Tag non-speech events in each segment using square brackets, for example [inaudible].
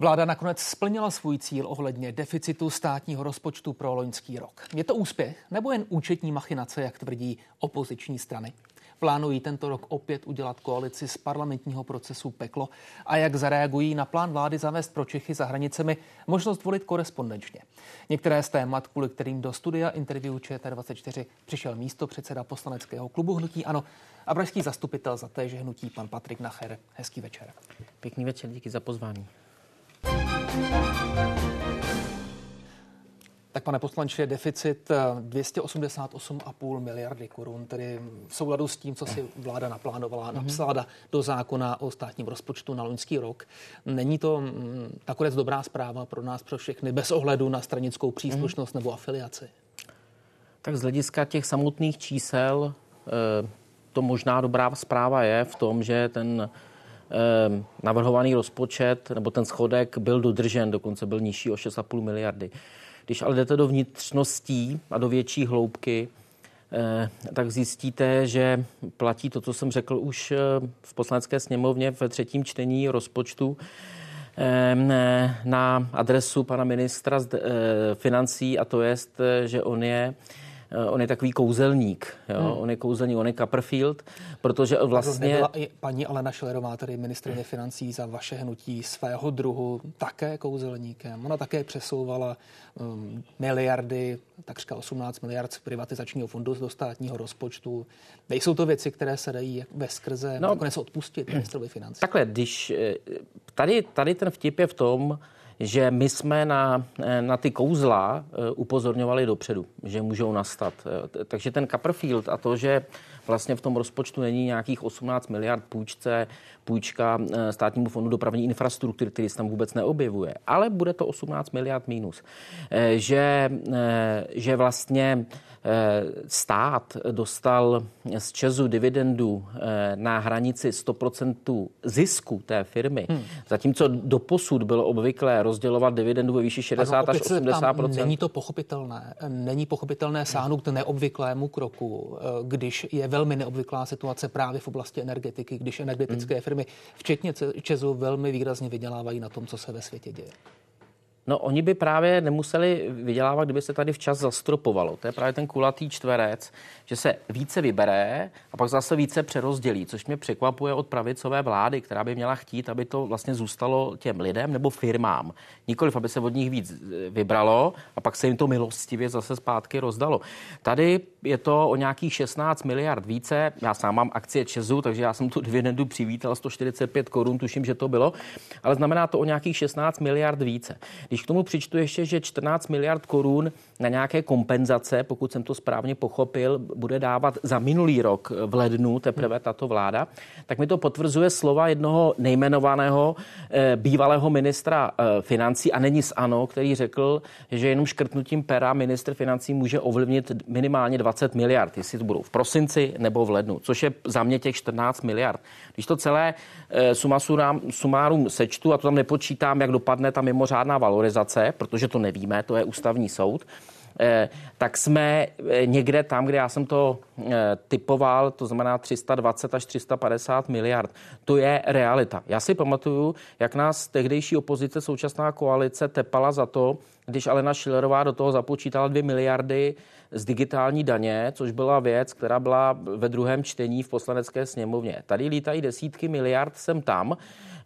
Vláda nakonec splnila svůj cíl ohledně deficitu státního rozpočtu pro loňský rok. Je to úspěch nebo jen účetní machinace, jak tvrdí opoziční strany? Plánují tento rok opět udělat koalici z parlamentního procesu peklo a jak zareagují na plán vlády zavést pro Čechy za hranicemi možnost volit korespondenčně. Některé z témat, kvůli kterým do studia interview ČT24 přišel místo předseda poslaneckého klubu Hnutí Ano a pražský zastupitel za téže hnutí pan Patrik Nacher. Hezký večer. Pěkný večer, díky za pozvání. Tak pane poslanče, deficit 288,5 eh, miliardy korun, tedy v souladu s tím, co si vláda naplánovala, mm-hmm. napsala do zákona o státním rozpočtu na loňský rok. Není to mm, nakonec dobrá zpráva pro nás, pro všechny, bez ohledu na stranickou příslušnost mm-hmm. nebo afiliaci? Tak z hlediska těch samotných čísel eh, to možná dobrá zpráva je v tom, že ten navrhovaný rozpočet nebo ten schodek byl dodržen, dokonce byl nižší o 6,5 miliardy. Když ale jdete do vnitřností a do větší hloubky, eh, tak zjistíte, že platí to, co jsem řekl už eh, v poslanecké sněmovně ve třetím čtení rozpočtu ehm, na adresu pana ministra eh, financí a to je, že on je on je takový kouzelník, jo? Hmm. on je kouzelník, on je Copperfield, protože vlastně... Nebyla i paní Alena Šelerová, tedy ministrině financí za vaše hnutí svého druhu, také kouzelníkem. Ona také přesouvala um, miliardy, takřka 18 miliard z privatizačního fondu do státního rozpočtu. Nejsou to věci, které se dají ve skrze no, nakonec odpustit [clears throat] ministrovi financí? Takhle, když eh, tady, tady ten vtip je v tom, že my jsme na, na ty kouzla eh, upozorňovali dopředu, že můžou nastat. Eh, takže ten Copperfield a to, že vlastně v tom rozpočtu není nějakých 18 miliard půjčce, půjčka eh, státnímu fondu dopravní infrastruktury, který se tam vůbec neobjevuje, ale bude to 18 miliard minus. Že, že vlastně stát dostal z Česu dividendu na hranici 100% zisku té firmy, hmm. zatímco doposud bylo obvyklé rozdělovat dividendu ve výši 60 ano, až 80% Není to pochopitelné. Není pochopitelné sáhnout k neobvyklému kroku, eh, když je velmi neobvyklá situace právě v oblasti energetiky, když energetické hmm. firmy, včetně Česu, velmi výrazně vydělávají na tom, co se ve světě děje. No, oni by právě nemuseli vydělávat, kdyby se tady včas zastropovalo. To je právě ten kulatý čtverec, že se více vybere a pak zase více přerozdělí, což mě překvapuje od pravicové vlády, která by měla chtít, aby to vlastně zůstalo těm lidem nebo firmám. Nikoliv, aby se od nich víc eh, vybralo a pak se jim to milostivě zase zpátky rozdalo. Tady je to o nějakých 16 miliard více. Já sám mám akcie Česu, takže já jsem tu dividendu přivítal 145 korun, tuším, že to bylo, ale znamená to o nějakých 16 miliard více. Když k tomu přičtu ještě, že 14 miliard korun na nějaké kompenzace, pokud jsem to správně pochopil, bude dávat za minulý rok v lednu teprve tato vláda, tak mi to potvrzuje slova jednoho nejmenovaného eh, bývalého ministra eh, financí a není z ANO, který řekl, že jenom škrtnutím pera ministr financí může ovlivnit minimálně 20 miliard, jestli to budou v prosinci nebo v lednu, což je za mě těch 14 miliard. Když to celé eh, suma sumárum sečtu a to tam nepočítám, jak dopadne ta mimořádná valorizace, protože to nevíme, to je ústavní soud, tak jsme eh, někde tam, kde já jsem to eh, typoval, to znamená 320 až 350 miliard. To je realita. Já si pamatuju, jak nás tehdejší opozice, současná koalice tepala za to, když Alena Schillerová do toho započítala 2 miliardy z digitální daně, což byla věc, která byla ve druhém čtení v poslanecké sněmovně. Tady lítají desítky miliard sem tam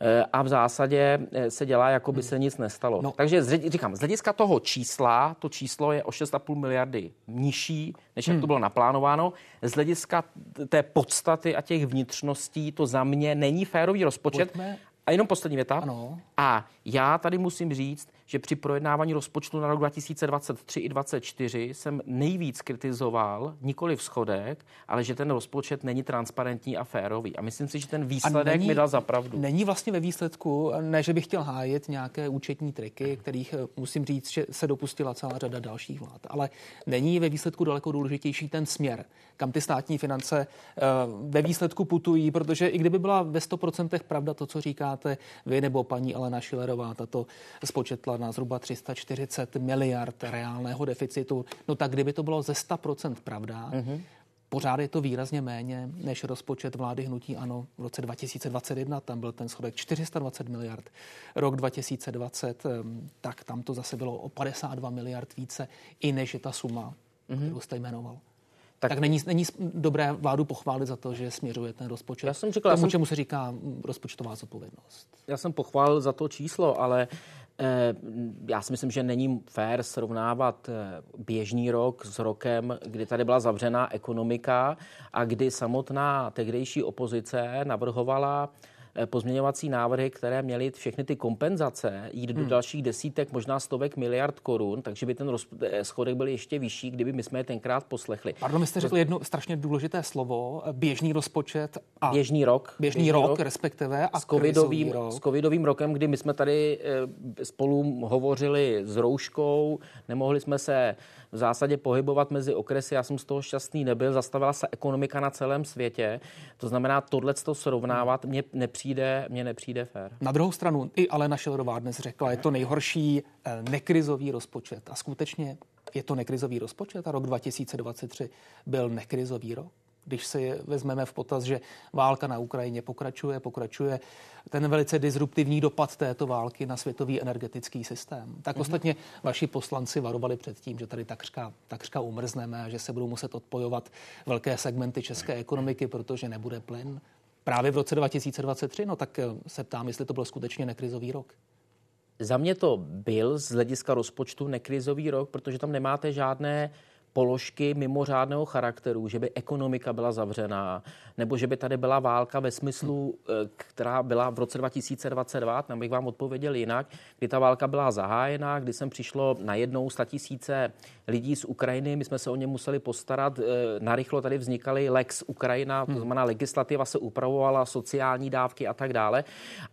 eh, a v zásadě eh, se dělá, jako by se nic nestalo. No. Takže říkám, z hlediska toho čísla, to číslo je o 6,5 miliardy nižší, než jak hmm. to bylo naplánováno. Z hlediska té podstaty a těch vnitřností to za mě není férový rozpočet. Pojďme. A jenom poslední věta. Ano. A já tady musím říct, že při projednávání rozpočtu na rok 2023 i 2024 jsem nejvíc kritizoval nikoli v schodek, ale že ten rozpočet není transparentní a férový. A myslím si, že ten výsledek není, mi dal za pravdu. Není vlastně ve výsledku, ne, že bych chtěl hájet nějaké účetní triky, kterých eh, musím říct, že se dopustila celá řada dalších vlád, ale není ve výsledku daleko důležitější ten směr, kam ty státní finance eh, ve výsledku putují, protože i kdyby byla ve 100% pravda to, co říkáte vy nebo paní Alena Šilerová, tato spočetla na zhruba 340 miliard reálného deficitu. No tak kdyby to bylo ze 100% pravda, mm-hmm Pořád je to výrazně méně než rozpočet vlády hnutí ANO v roce 2021, tam byl ten schodek 420 miliard. Rok 2020, tak tam to zase bylo o 52 miliard více, i než je ta suma, mm-hmm. kterou jste jmenoval. Tak, tak není, není dobré vládu pochválit za to, že směřuje ten rozpočet já jsem říkal, tomu, já jsem, čemu se říká mm, rozpočtová zodpovědnost. Já jsem pochválil za to číslo, ale eh, já si myslím, že není fér srovnávat eh, běžný rok s rokem, kdy tady byla zavřená ekonomika a kdy samotná tehdejší opozice navrhovala Eh, pozměňovací návrhy, které měly všechny ty kompenzace jít do hmm. dalších desítek, možná stovek miliard korun, takže by ten roz, eh, schodek byl ještě vyšší, kdyby my jsme je tenkrát poslechli. Pardon, vy jste řekl jedno strašně důležité slovo, eh, běžný rozpočet a běžný rok. Běžný, běžný rok, rok, respektive a s covidovým, rok. s covidovým rokem, kdy my jsme tady spolu hovořili s rouškou, nemohli jsme se v zásadě pohybovat mezi okresy. Já jsem z toho šťastný nebyl, zastavila se ekonomika na celém světě. To znamená, tohle to srovnávat mně nepřijde, mně nepřijde fér. Na druhou stranu i Alena Šelerová dnes řekla, je to nejhorší eh, nekrizový rozpočet. A skutečně je to nekrizový rozpočet a rok 2023 byl nekrizový rok? když si vezmeme v potaz, že válka na Ukrajině pokračuje, pokračuje ten velice disruptivní dopad této války na světový energetický systém. Tak mm-hmm. ostatně vaši poslanci varovali před tím, že tady takřka, takřka umrzneme a že se budou muset odpojovat velké segmenty české ekonomiky, protože nebude plyn. Právě v roce 2023, no tak se ptám, jestli to byl skutečně nekrizový rok. Za mě to byl z hlediska rozpočtu nekrizový rok, protože tam nemáte žádné položky mimořádného charakteru, že by ekonomika byla zavřená, nebo že by tady byla válka ve smyslu, eh, která byla v roce 2022, tam bych vám odpověděl jinak, kdy ta válka byla zahájena, kdy sem přišlo najednou tisíce lidí z Ukrajiny, my jsme se o ně museli postarat, eh, narychlo tady vznikaly Lex Ukrajina, to hmm. znamená legislativa se upravovala, sociální dávky a tak dále.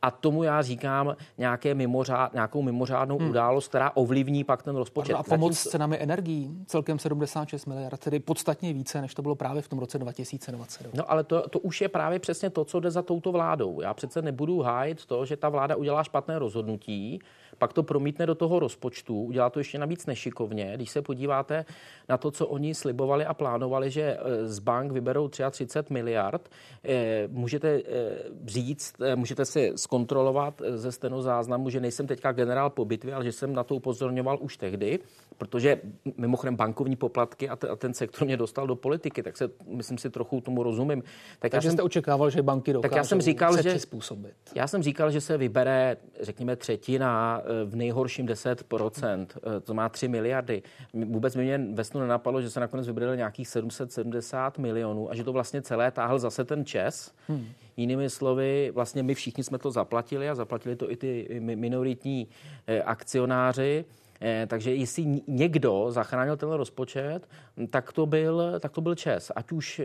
A tomu já říkám nějaké mimořád, nějakou mimořádnou hmm. událost, která ovlivní pak ten rozpočet. A pomoc s cenami energií, celkem 76 miliard, tedy podstatně více, než to bylo právě v tom roce 2022. No ale to, to už je právě přesně to, co jde za touto vládou. Já přece nebudu hájit to, že ta vláda udělá špatné rozhodnutí, pak to promítne do toho rozpočtu, udělá to ještě navíc nešikovně. Když se podíváte na to, co oni slibovali a plánovali, že eh, z bank vyberou 33 miliard, eh, můžete eh, říct, můžete si zkontrolovat ze stenozáznamu, že nejsem teďka generál po bitvě, ale že jsem na to upozorňoval už tehdy, protože mimochodem bankovní poplatky a, ten sektor mě dostal do politiky, tak se, myslím si, trochu tomu rozumím. Tak Takže jsem, jste očekával, že banky dokážou tak já jsem říkal, že, Já jsem říkal, že se vybere, řekněme, třetina v nejhorším 10%, eh, to má 3 miliardy. Vůbec mě ve snu nenapadlo, že se nakonec vybrali nějakých 770 milionů a že to vlastně celé táhl zase ten Čes. Hmm. Jinými slovy, vlastně my všichni jsme to zaplatili a zaplatili to i ty minoritní eh, akcionáři. Eh, takže jestli někdo zachránil ten rozpočet, tak to byl, tak to byl Čes. Ať už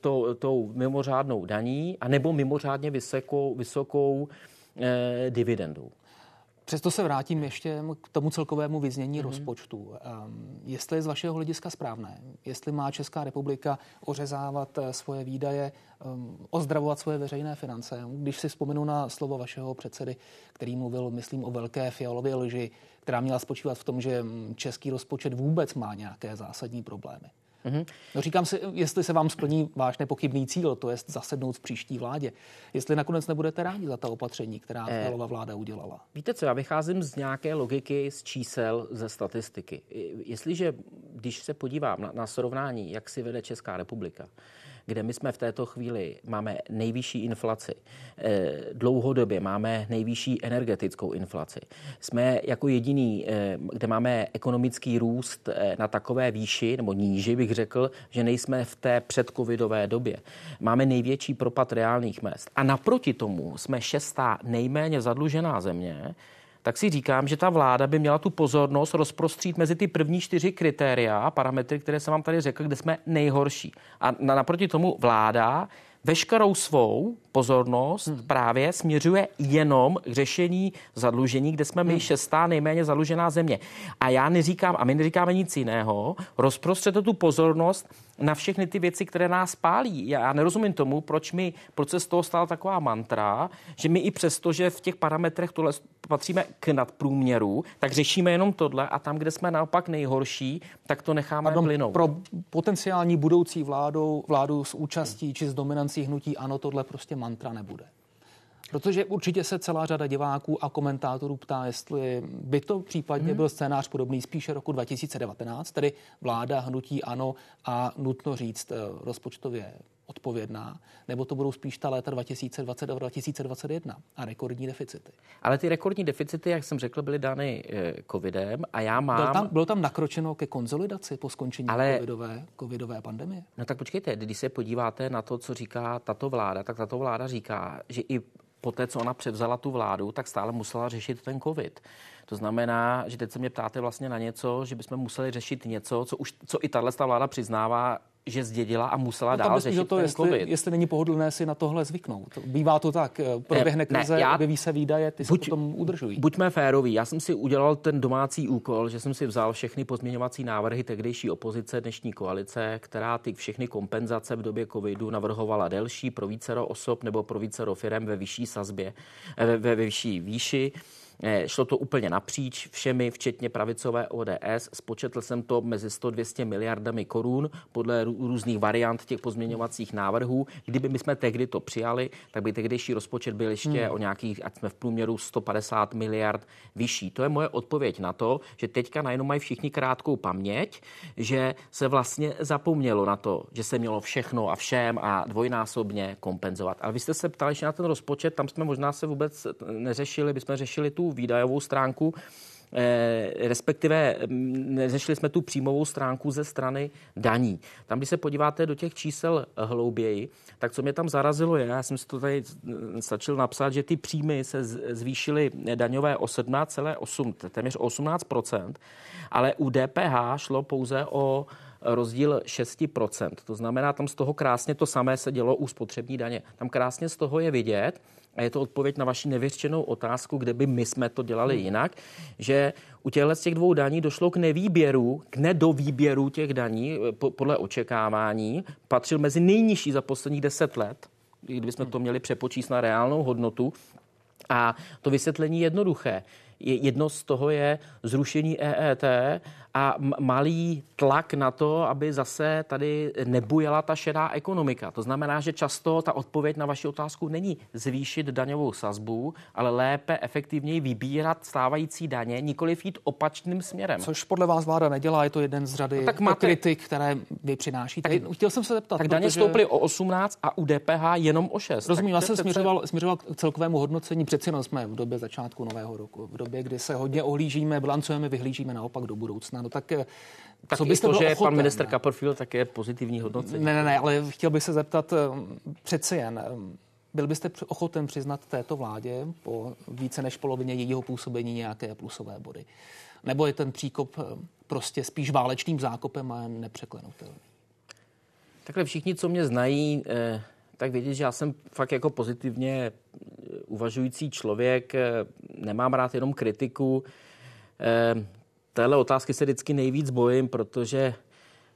to, tou mimořádnou daní, anebo mimořádně vysokou, vysokou eh, dividendou. Přesto se vrátím ještě k tomu celkovému vyznění mm-hmm. rozpočtu. Um, jestli je z vašeho hlediska správné, jestli má Česká republika ořezávat eh, svoje výdaje, um, ozdravovat svoje veřejné finance. Když si vzpomenu na slovo vašeho předsedy, který mluvil, myslím, o velké fialově lži, která měla spočívat v tom, že mm, český rozpočet vůbec má nějaké zásadní problémy. Mm-hmm. No říkám si, jestli se vám splní váš nepochybný cíl, to je zasednout v příští vládě, jestli nakonec nebudete rádi za ta opatření, která eh, Fialová vláda udělala. Víte co, já vycházím z nějaké logiky, z čísel, ze statistiky. Jestliže, když se podívám na, na srovnání, jak si vede Česká republika, kde my jsme v této chvíli, máme nejvyšší inflaci, eh, dlouhodobě máme nejvyšší energetickou inflaci. Jsme jako jediný, eh, kde máme ekonomický růst eh, na takové výši, nebo níži bych řekl, že nejsme v té předcovidové době. Máme největší propad reálných mest. A naproti tomu jsme šestá nejméně zadlužená země, tak si říkám, že ta vláda by měla tu pozornost rozprostřít mezi ty první čtyři kritéria a parametry, které jsem vám tady řekl, kde jsme nejhorší. A naproti tomu vláda veškerou svou pozornost hmm. právě směřuje jenom k řešení zadlužení, kde jsme my hmm. šestá nejméně zadlužená země. A já neříkám, a my neříkáme nic jiného, rozprostřete tu pozornost na všechny ty věci, které nás pálí. Já nerozumím tomu, proč mi, z toho stala taková mantra, že my i přesto, že v těch parametrech tohle patříme k nadprůměru, tak řešíme jenom tohle a tam, kde jsme naopak nejhorší, tak to necháme Pardon, plynout. Pro potenciální budoucí vládu, vládu s účastí či s dominancí hnutí ano, tohle prostě mantra nebude. Protože určitě se celá řada diváků a komentátorů ptá, jestli by to případně hmm. byl scénář podobný spíše roku 2019, tedy vláda hnutí ano a nutno říct eh, rozpočtově odpovědná, nebo to budou spíš ta léta 2020 a 2021 a rekordní deficity. Ale ty rekordní deficity, jak jsem řekl, byly dány eh, covidem a já mám... Bylo tam, bylo tam nakročeno ke konzolidaci po skončení Ale... covidové, covidové pandemie? No tak počkejte, když se podíváte na to, co říká tato vláda, tak tato vláda říká, že i po té, co ona převzala tu vládu, tak stále musela řešit ten covid. To znamená, že teď se mě ptáte vlastně na něco, že bychom museli řešit něco, co už co i tahle vláda přiznává, že zdědila a musela no, dál řešit to, ten jestli, COVID. jestli není pohodlné si na tohle zvyknout. Bývá to tak, eh, proběhne krize, ne, já, objeví se výdaje, ty buď, se potom udržují. Buďme féroví. Já jsem si udělal ten domácí úkol, že jsem si vzal všechny pozměňovací návrhy tehdejší opozice dnešní koalice, která ty všechny kompenzace v době covidu navrhovala delší pro vícero osob nebo pro vícero firm ve vyšší sazbě, eh, ve, ve vyšší výši. Eh, šlo to úplně napříč všemi, včetně pravicové ODS. Spočetl jsem to mezi 100-200 miliardami korun podle různých variant těch pozměňovacích návrhů. Kdyby my jsme tehdy to přijali, tak by tehdejší rozpočet byl ještě hmm. o nějakých, ať jsme v průměru 150 miliard vyšší. To je moje odpověď na to, že teďka najednou mají všichni krátkou paměť, že se vlastně zapomnělo na to, že se mělo všechno a všem a dvojnásobně kompenzovat. Ale vy jste se ptali ještě na ten rozpočet, tam jsme možná se vůbec neřešili, bychom řešili tu výdajovou stránku, eh, respektive mm, neřešili jsme tu příjmovou stránku ze strany daní. Tam, když se podíváte do těch čísel hlouběji, tak co mě tam zarazilo je, já jsem si to tady stačil napsat, že ty příjmy se zvýšily daňové o 17,8, téměř 18% ale u DPH šlo pouze o rozdíl 6%. To znamená, tam z toho krásně to samé se dělo u spotřební daně. Tam krásně z toho je vidět, a je to odpověď na vaši nevyřčenou otázku, kde by my jsme to dělali hmm. jinak, že u těchto z těch dvou daní došlo k nevýběru, k nedovýběru těch daní eh, podle očekávání, patřil mezi nejnižší za posledních deset let, kdybychom to měli přepočíst na reálnou hodnotu. A to vysvětlení je jednoduché. Jedno z toho je zrušení EET a malý tlak na to, aby zase tady nebujela ta šedá ekonomika. To znamená, že často ta odpověď na vaši otázku není zvýšit daňovou sazbu, ale lépe, efektivněji vybírat stávající daně, nikoli jít opačným směrem. Což podle vás vláda nedělá, je to jeden z řady no, tak máte... kritik, které vy přinášíte. Tak, Chtěl jsem se zeptat. Tak daně protože... stouply o 18 a u DPH jenom o 6. Rozumím, já jsem přece... směřoval, směřoval k celkovému hodnocení. Přeci jenom jsme v době začátku nového roku, v době, kdy se hodně ohlížíme, bilancujeme, vyhlížíme naopak do budoucna. No tak eh, tak co byste to, že ochoten, pan minister Copperfield, tak je pozitivní hodnocení. Ne, ne, ne, ale chtěl bych se zeptat eh, přeci jen, eh, byl byste ochoten přiznat této vládě po více než polovině jejího působení nějaké plusové body? Nebo je ten příkop prostě spíš válečným zákopem a nepřeklenutelný? Takhle všichni, co mě znají, tak vědět, že já jsem fakt jako pozitivně uvažující člověk, nemám rád jenom kritiku téhle otázky se vždycky nejvíc bojím, protože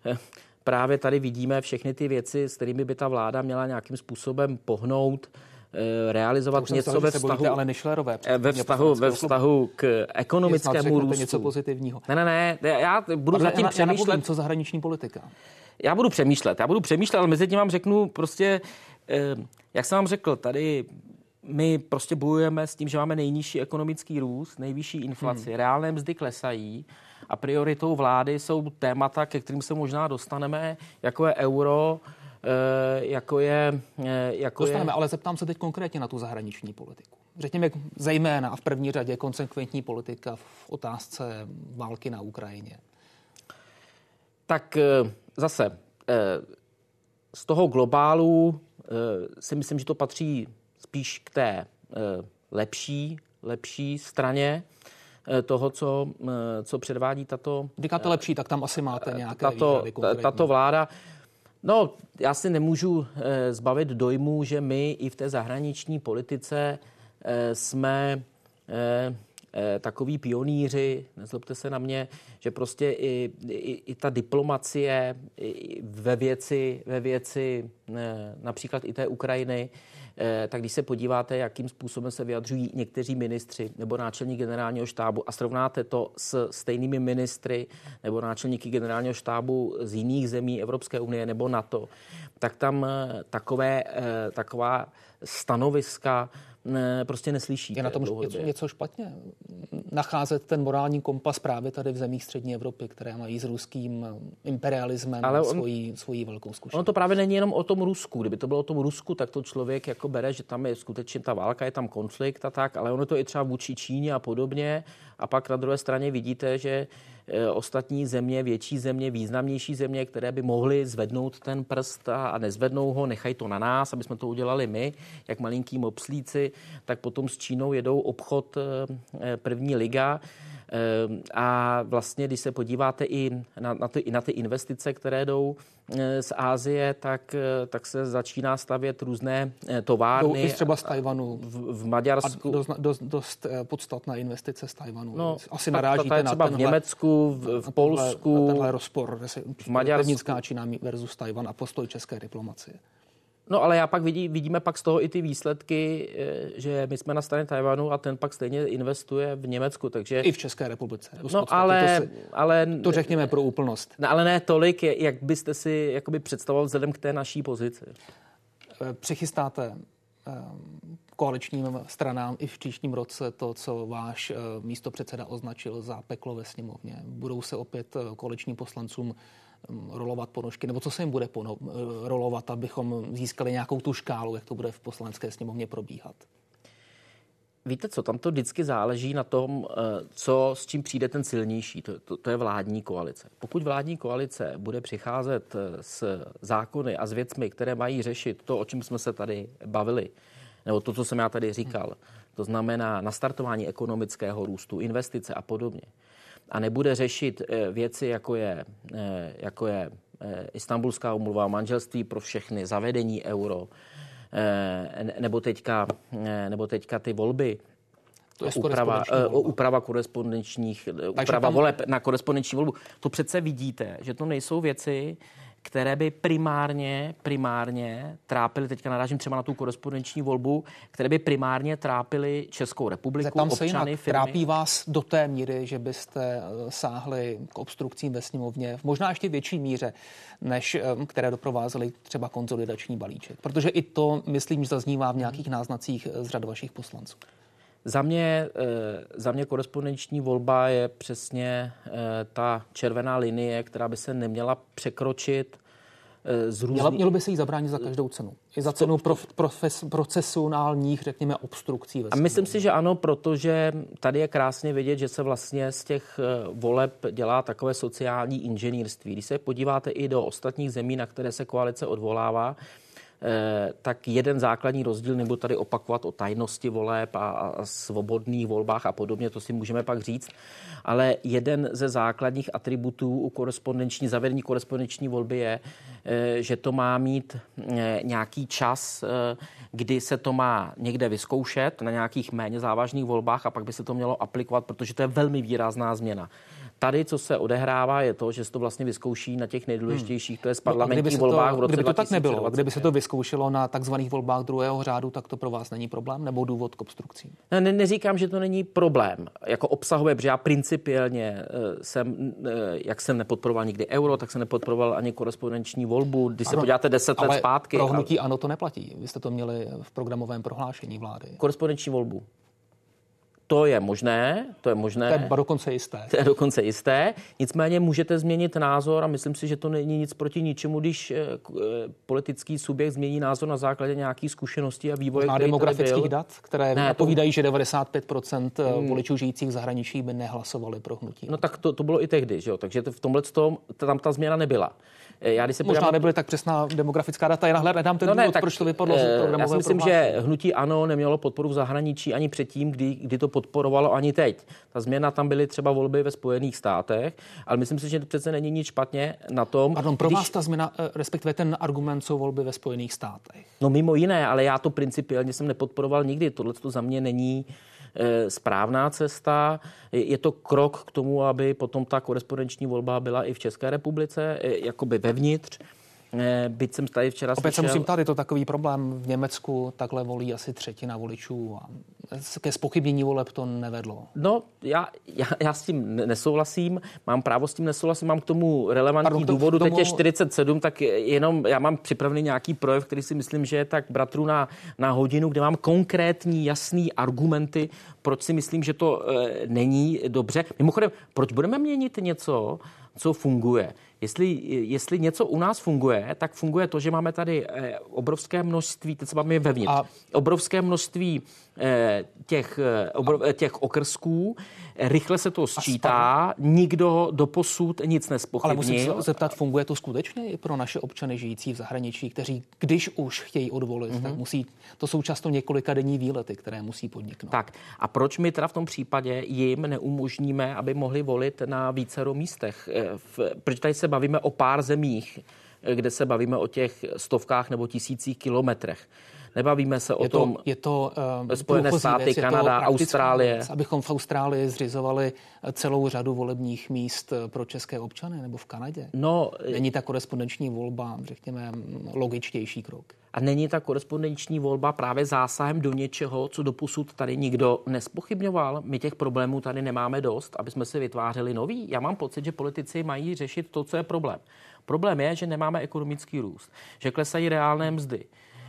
eh, právě tady vidíme všechny ty věci, s kterými by ta vláda měla nějakým způsobem pohnout, eh, realizovat něco ve vztahu, ale Nešlerové, eh, ve vztahu, ve vztahu k ekonomickému růstu. něco pozitivního. Ne, ne, ne, já budu ale zatím já, přemýšlet. Já co zahraniční politika? Já budu přemýšlet, já budu přemýšlet, ale mezi tím vám řeknu prostě, jak jsem vám řekl, tady my prostě bojujeme s tím, že máme nejnižší ekonomický růst, nejvyšší inflaci, hmm. reálné mzdy klesají a prioritou vlády jsou témata, ke kterým se možná dostaneme, jako je euro, eh, jako je... Eh, jako Dostaneme, je... ale zeptám se teď konkrétně na tu zahraniční politiku. Řekněme zejména a v první řadě konsekventní politika v otázce války na Ukrajině. Tak eh, zase z toho globálu si myslím, že to patří spíš k té eh, lepší, lepší straně eh, toho, co, eh, co předvádí tato... Říkáte lepší, tak tam asi máte nějaké tato, tato vláda. No, já si nemůžu zbavit dojmu, že my i v té zahraniční politice jsme takový pionýři, nezlobte se na mě, že prostě i, i, i ta diplomacie i ve věci, ve věci například i té Ukrajiny, tak když se podíváte, jakým způsobem se vyjadřují někteří ministři nebo náčelník generálního štábu a srovnáte to s stejnými ministry nebo náčelníky generálního štábu z jiných zemí Evropské unie nebo NATO, tak tam eh, takové, eh, taková stanoviska ne, prostě neslyší. Je na tom něco, něco špatně? Nacházet ten morální kompas právě tady v zemích střední Evropy, které mají s ruským imperialismem Ale on, svoji, svoji velkou zkušenost. Ono to právě není jenom o tom Rusku. Kdyby to bylo o tom Rusku, tak to člověk jako bere, že tam je skutečně ta válka, je tam konflikt a tak, ale ono to i třeba vůči Číně a podobně. A pak na druhé straně vidíte, že e, ostatní země, větší země, významnější země, které by mohly zvednout ten prst a, nezvednou ho, nechají to na nás, aby jsme to udělali my, jak malinký mopslíci, tak potom s Čínou jedou obchod e, e, první liga. Ehm, a vlastně, když se podíváte i na, na, ty, i na ty investice, které jdou eh, z Ázie, tak, eh, tak se začíná stavět různé eh, továrny. Jdou i třeba z Tajvanu. V, v Maďarsku. A dost, dost, dost podstatná investice z Tajvanu. No, Asi narážíte ta třeba na tenhle, v Německu, v, v Polsku. Na tenhle rozpor. V Maďarsku. Čína versus Tajvan a postoj české diplomacie. No ale já pak vidí, vidíme pak z toho i ty výsledky, eh, že my jsme na straně Tajvanu a ten pak stejně investuje v Německu, takže... I v České republice. No ale... To, si, ale to řekněme pro úplnost. No, ale ne tolik, jak byste si jakoby představoval vzhledem k té naší pozici. Eh, přichystáte eh, koaličním stranám i v příštím roce to, co váš místo předseda označil za peklo ve sněmovně. Budou se opět koaličním poslancům Um, rolovat ponožky, nebo co se jim bude pono, uh, rolovat, abychom získali nějakou tu škálu, jak to bude v poslanecké sněmovně probíhat? Víte co, tam to vždycky záleží na tom, co s čím přijde ten silnější. To, to, to je vládní koalice. Pokud vládní koalice bude přicházet s zákony a s věcmi, které mají řešit to, o čem jsme se tady bavili, nebo to, co jsem já tady říkal, to znamená nastartování ekonomického růstu, investice a podobně, a nebude řešit eh, věci, jako je, eh, jako je eh, Istanbulská umluva o manželství pro všechny, zavedení euro, nebo teďka, nebo teďka ty volby, to je úprava, úprava korespondenčních, úprava tam... voleb na korespondenční volbu. To přece vidíte, že to nejsou věci, které by primárně, primárně trápily, teďka narážím třeba na tu korespondenční volbu, které by primárně trápily Českou republiku, Zeptám občany, se jinak, firmy. Trápí vás do té míry, že byste eh, sáhli k obstrukcím ve sněmovně, v možná ještě větší míře, než eh, které doprovázely třeba konzolidační balíček? Protože i to, myslím, že zaznívá v nějakých náznacích eh, z řad vašich poslanců. Za mě, za mě korespondenční volba je přesně ta červená linie, která by se neměla překročit z různých... Mělo, mělo by se jí zabránit za každou cenu. I za cenu prof, profes, procesionálních, řekněme, obstrukcí. Ve a myslím si, že ano, protože tady je krásně vidět, že se vlastně z těch voleb dělá takové sociální inženýrství. Když se podíváte i do ostatních zemí, na které se koalice odvolává, Eh, tak jeden základní rozdíl, nebo tady opakovat o tajnosti voleb a, a svobodných volbách a podobně, to si můžeme pak říct, ale jeden ze základních atributů u korespondenční, zavedení korespondenční volby je, eh, že to má mít eh, nějaký čas, kdy se to má někde vyzkoušet na nějakých méně závažných volbách a pak by se to mělo aplikovat, protože to je velmi výrazná změna. Tady, co se odehrává, je to, že se to vlastně vyzkouší na těch nejdůležitějších, to je no parlamentních no, volbách to, v roce Kdyby to tak nebylo, kdyby se to vyzkoušelo na takzvaných volbách druhého řádu, tak to pro vás není problém nebo důvod k obstrukcím? Ne, ne, neříkám, že to není problém. Jako obsahové, protože já principiálně eh, jsem, eh, jak jsem nepodporoval nikdy euro, tak jsem nepodporoval ani korespondenční volbu. Když se podíváte deset let zpátky. Pro hnutí ano to neplatí. Vy jste to měli v programovém prohlášení vlády. Korespondenční volbu. To je možné, to je možné. To je dokonce jisté. To je dokonce jisté. Nicméně můžete změnit názor a myslím si, že to není nic proti ničemu, když eh, eh, politický subjekt změní názor na základě nějakých zkušeností a vývoje. Na demografických dat, které ne, napovídají, to... že 95% eh, hmm. voličů žijících v zahraničí by nehlasovali pro hnutí. No tak to, to bylo i tehdy, že jo? takže v tomhle tom, tam ta změna nebyla. Já, když se Možná podívám... nebyly tak přesná demografická data, já hledám ten no důvod, ne, tak, proč to vypadlo z Já si myslím, že hnutí ANO nemělo podporu v zahraničí ani předtím, kdy, kdy to podporovalo, ani teď. Ta změna tam byly třeba volby ve Spojených státech, ale myslím si, že to přece není nic špatně na tom. Pardon, pro když... vás ta změna, eh, respektive ten argument jsou volby ve Spojených státech. No mimo jiné, ale já to principiálně jsem nepodporoval nikdy. Tohle to za mě není správná cesta. Je to krok k tomu, aby potom ta korespondenční volba byla i v České republice, jakoby vevnitř. Eh, byť jsem tady včera Opět slyšel... se musím tady, to takový problém. V Německu takhle volí asi třetina voličů a ke spochybnění voleb to nevedlo. No, já, já, já s tím nesouhlasím, mám právo s tím nesouhlasím, mám k tomu relevantní Pardon, důvodu, tomu... teď je 47, tak jenom já mám připravený nějaký projev, který si myslím, že je tak bratru na, na hodinu, kde mám konkrétní, jasný argumenty, proč si myslím, že to e, není dobře. Mimochodem, proč budeme měnit něco, co funguje? Jestli, jestli něco u nás funguje, tak funguje to, že máme tady eh, obrovské množství, teď se máme vevnitř, a... obrovské množství těch, eh, těch okrsků, rychle se to sčítá, nikdo do posud nic nespochybnil. Ale musím se zeptat, funguje to skutečně i pro naše občany žijící v zahraničí, kteří, když už chtějí odvolit, mm-hmm. tak mhm. musí, to jsou často několika denní výlety, které musí podniknout. Tak a proč my teda v tom případě jim neumožníme, aby mohli volit na vícero místech? V, proč tady se bavíme o pár zemích, kde se bavíme o těch stovkách nebo tisících kilometrech. Nebavíme se o je to, tom. Je to uh, Spojené státy, věc, Kanada, Austrálie. Věc, abychom v Austrálii zřizovali eh, celou řadu volebních míst pro české občany nebo v Kanadě. No, Není ta korespondenční volba, řekněme, logičtější krok. A není ta korespondenční volba právě zásahem do něčeho, co doposud tady nikdo nespochybňoval? My těch problémů tady nemáme dost, aby jsme si vytvářeli nový. Já mám pocit, že politici mají řešit to, co je problém. Problém je, že nemáme ekonomický růst, že klesají reálné mzdy,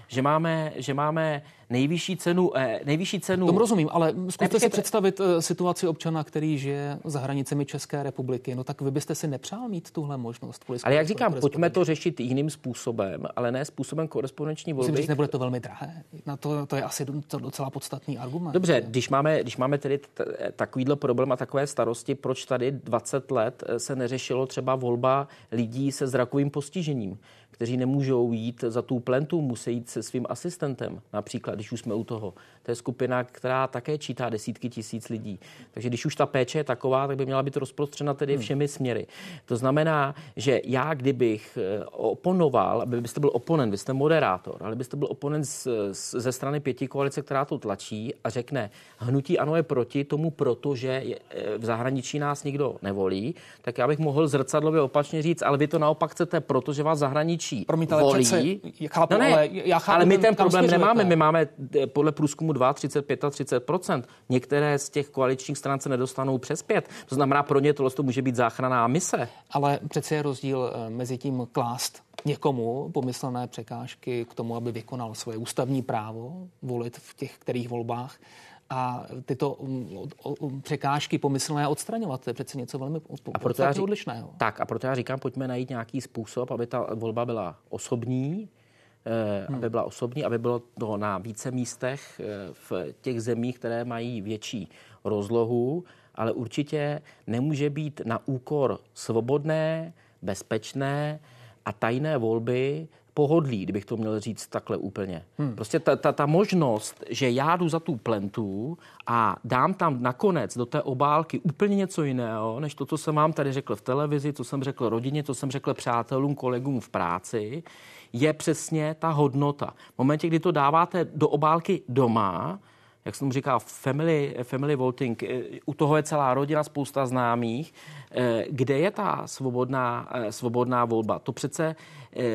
že máme, že máme nejvyšší cenu, eh, nejvyšší cenu. Tomu rozumím, ale zkuste si představit eh, situaci občana, který žije za hranicemi České republiky. No tak vy byste si nepřál mít tuhle možnost. Ale jak říkám, pojďme to řešit jiným způsobem, ale ne způsobem korespondenční volby. Myslím, že nebude to velmi drahé. Na to, to je asi docela podstatný argument. Dobře, když máme, když máme tedy t- takovýhle problém a takové starosti, proč tady 20 let eh, se neřešilo třeba volba lidí se zrakovým postižením? Kteří nemůžou jít za tu plentu, musí jít se svým asistentem, například, když už jsme u toho. To je skupina, která také čítá desítky tisíc lidí. Takže když už ta péče je taková, tak by měla být rozprostřena tedy hmm. všemi směry. To znamená, že já, kdybych eh, oponoval, aby byste byl oponent, vy jste moderátor, ale byste byl oponent z, z, ze strany pěti koalice, která to tlačí a řekne, hnutí ano je proti tomu, protože je, eh, v zahraničí nás nikdo nevolí, tak já bych mohl zrcadlově opačně říct, ale vy to naopak chcete, protože vás zahraničí Promiňte, volí. Přece, chápu, no ne, ale, já chápu, ale my ten problém nemáme. My máme eh, podle průzkumu 2, 30, 35 Některé z těch koaličních stran se nedostanou přes 5. To znamená, pro ně tohle to může být záchraná mise. Ale přece je rozdíl eh, mezi tím klást někomu pomyslné překážky k tomu, aby vykonal svoje ústavní právo volit v těch kterých volbách a tyto mm, překážky pomyslné odstraňovat. To je přece něco velmi a proto já řík, odlišného. Tak a proto já říkám, pojďme najít nějaký způsob, aby ta volba byla osobní, Eh, hmm. aby byla osobní, aby bylo to na více místech eh, v těch zemích, které mají větší rozlohu, ale určitě nemůže být na úkor svobodné, bezpečné a tajné volby pohodlí, kdybych to měl říct takhle úplně. Hmm. Prostě ta, ta, ta možnost, že já jdu za tu plentu a dám tam nakonec do té obálky úplně něco jiného, než to, co jsem vám tady řekl v televizi, co jsem řekl rodině, co jsem řekl přátelům, kolegům v práci, je přesně ta hodnota. V momentě, kdy to dáváte do obálky doma, jak jsem říkal, family, family voting, eh, u toho je celá rodina, spousta známých. Eh, kde je ta svobodná, eh, svobodná volba? To přece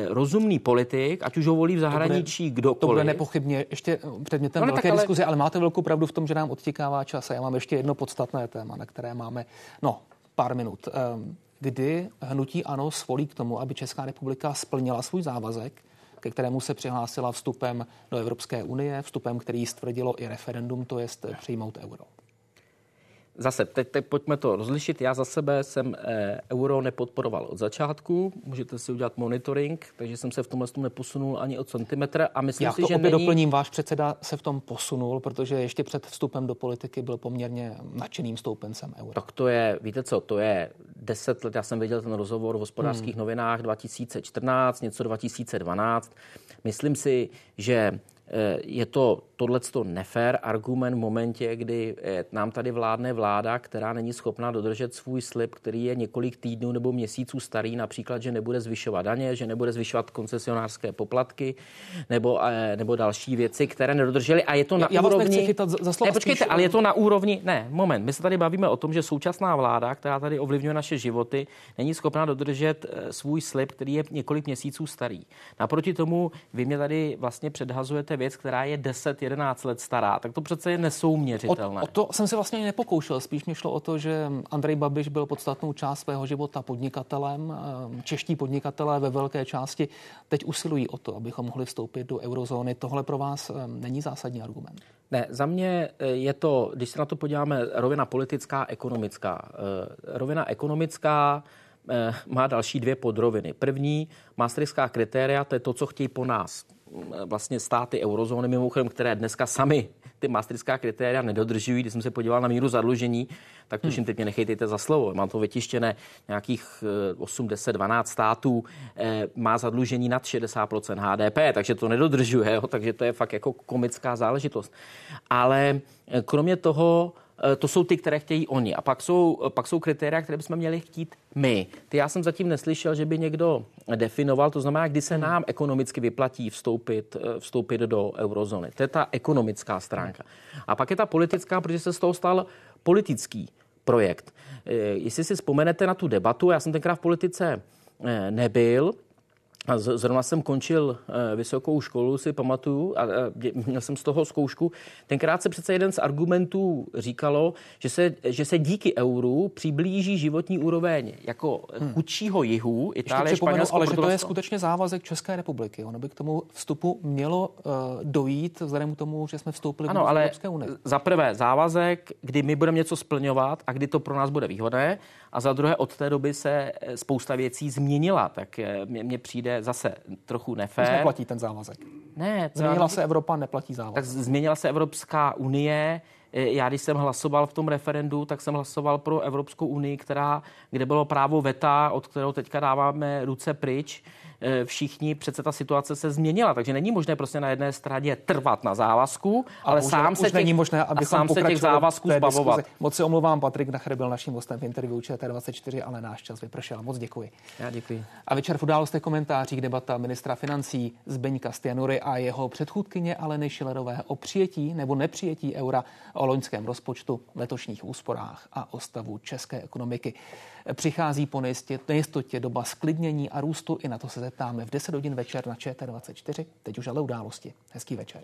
rozumný politik, ať už ho volí v zahraničí to bude, kdokoliv. To bude nepochybně ještě předmětem no, velké ale... diskuze, ale máte velkou pravdu v tom, že nám odtěkává čas. A já mám ještě jedno podstatné téma, na které máme no, pár minut. Ehm, kdy hnutí ANO svolí k tomu, aby Česká republika splnila svůj závazek, ke kterému se přihlásila vstupem do Evropské unie, vstupem, který stvrdilo i referendum, to je přijmout euro. Zase, teď, teď pojďme to rozlišit. Já za sebe jsem e, euro nepodporoval od začátku. Můžete si udělat monitoring, takže jsem se v tomhle neposunul ani o centimetr. A myslím Já si, to že není... doplním, váš předseda se v tom posunul, protože ještě před vstupem do politiky byl poměrně nadšeným stoupencem euro. Tak to je, víte co, to je deset let. Já jsem viděl ten rozhovor v hospodářských hmm. novinách 2014, něco 2012. Myslím si, že Eh, je to tohle to nefér argument v momentě, kdy eh, nám tady vládne vláda, která není schopná dodržet svůj slib, který je několik týdnů nebo měsíců starý, například, že nebude zvyšovat daně, že nebude zvyšovat koncesionářské poplatky nebo, eh, nebo další věci, které nedodrželi. A je to na já úrovni... Vás chytat za slova, ne, počkejte, spíš... ale je to na úrovni... Ne, moment, my se tady bavíme o tom, že současná vláda, která tady ovlivňuje naše životy, není schopná dodržet svůj slib, který je několik měsíců starý. Naproti tomu vy mě tady vlastně předhazujete věc, která je 10-11 let stará, tak to přece je nesouměřitelné. O, o to jsem se vlastně nepokoušel, spíš mě šlo o to, že Andrej Babiš byl podstatnou část svého života podnikatelem. Ehm, čeští podnikatelé ve velké části teď usilují o to, abychom mohli vstoupit do eurozóny. Tohle pro vás ehm, není zásadní argument? Ne, za mě eh, je to, když se na to podíváme, rovina politická, ekonomická. Eh, rovina ekonomická Eh, má další dvě podroviny. První, maastrichtská kritéria, to je to, co chtějí po nás vlastně státy eurozóny, mimochodem, které dneska sami ty maastrichtská kritéria nedodržují. Když jsem se podíval na míru zadlužení, tak tuším, teď mě nechejte za slovo. Mám to vytištěné, nějakých 8, 10, 12 států eh, má zadlužení nad 60% HDP, takže to nedodržuje, jo? takže to je fakt jako komická záležitost. Ale eh, kromě toho, to jsou ty, které chtějí oni. A pak jsou, pak jsou kritéria, které bychom měli chtít my. Ty já jsem zatím neslyšel, že by někdo definoval, to znamená, kdy se hmm. nám ekonomicky vyplatí vstoupit, eh, vstoupit do eurozóny. To je ta ekonomická stránka. A pak je ta politická, protože se z toho stal politický projekt. Eh, jestli si vzpomenete na tu debatu, já jsem tenkrát v politice nebyl, a zrovna jsem končil eh, vysokou školu, si pamatuju, a měl jsem z toho zkoušku. Tenkrát se přece jeden z argumentů říkalo, že se, že se díky euru přiblíží životní úroveň jako hmm. chudšího jihu, Itálie, Španělsko, Ale že to je skutečně závazek České republiky. Ono by k tomu vstupu mělo uh, dojít, vzhledem k tomu, že jsme vstoupili ano, do Evropské unie. Za prvé závazek, kdy my budeme něco splňovat a kdy to pro nás bude výhodné. A za druhé od té doby se eh, spousta věcí změnila. Tak mně přijde přijde zase trochu nefér. Neplatí ten závazek. Ne. Změnila se Evropa, neplatí závazek. Tak změnila se Evropská unie. Já, když jsem hlasoval v tom referendu, tak jsem hlasoval pro Evropskou unii, která, kde bylo právo VETA, od kterého teďka dáváme ruce pryč. Eh, všichni, přece ta situace se změnila, takže není možné prostě na jedné straně trvat na závazku, ale už, sám, se těch, není možné, aby sám se těch závazků zbavovat. Diskuzi. Moc se omlouvám, Patrik Nacher byl naším hostem v interview ČT24, ale náš čas vypršel. Moc děkuji. Já děkuji. A večer v událostech komentářích debata ministra financí Zbeňka Stianury a jeho předchůdkyně Aleny Šilerové o přijetí nebo nepřijetí eura, o loňském rozpočtu, letošních úsporách a o stavu české ekonomiky. Přichází po nejistotě doba sklidnění a růstu, i na to se zeptáme v 10 hodin večer na ČT24. Teď už ale události. Hezký večer.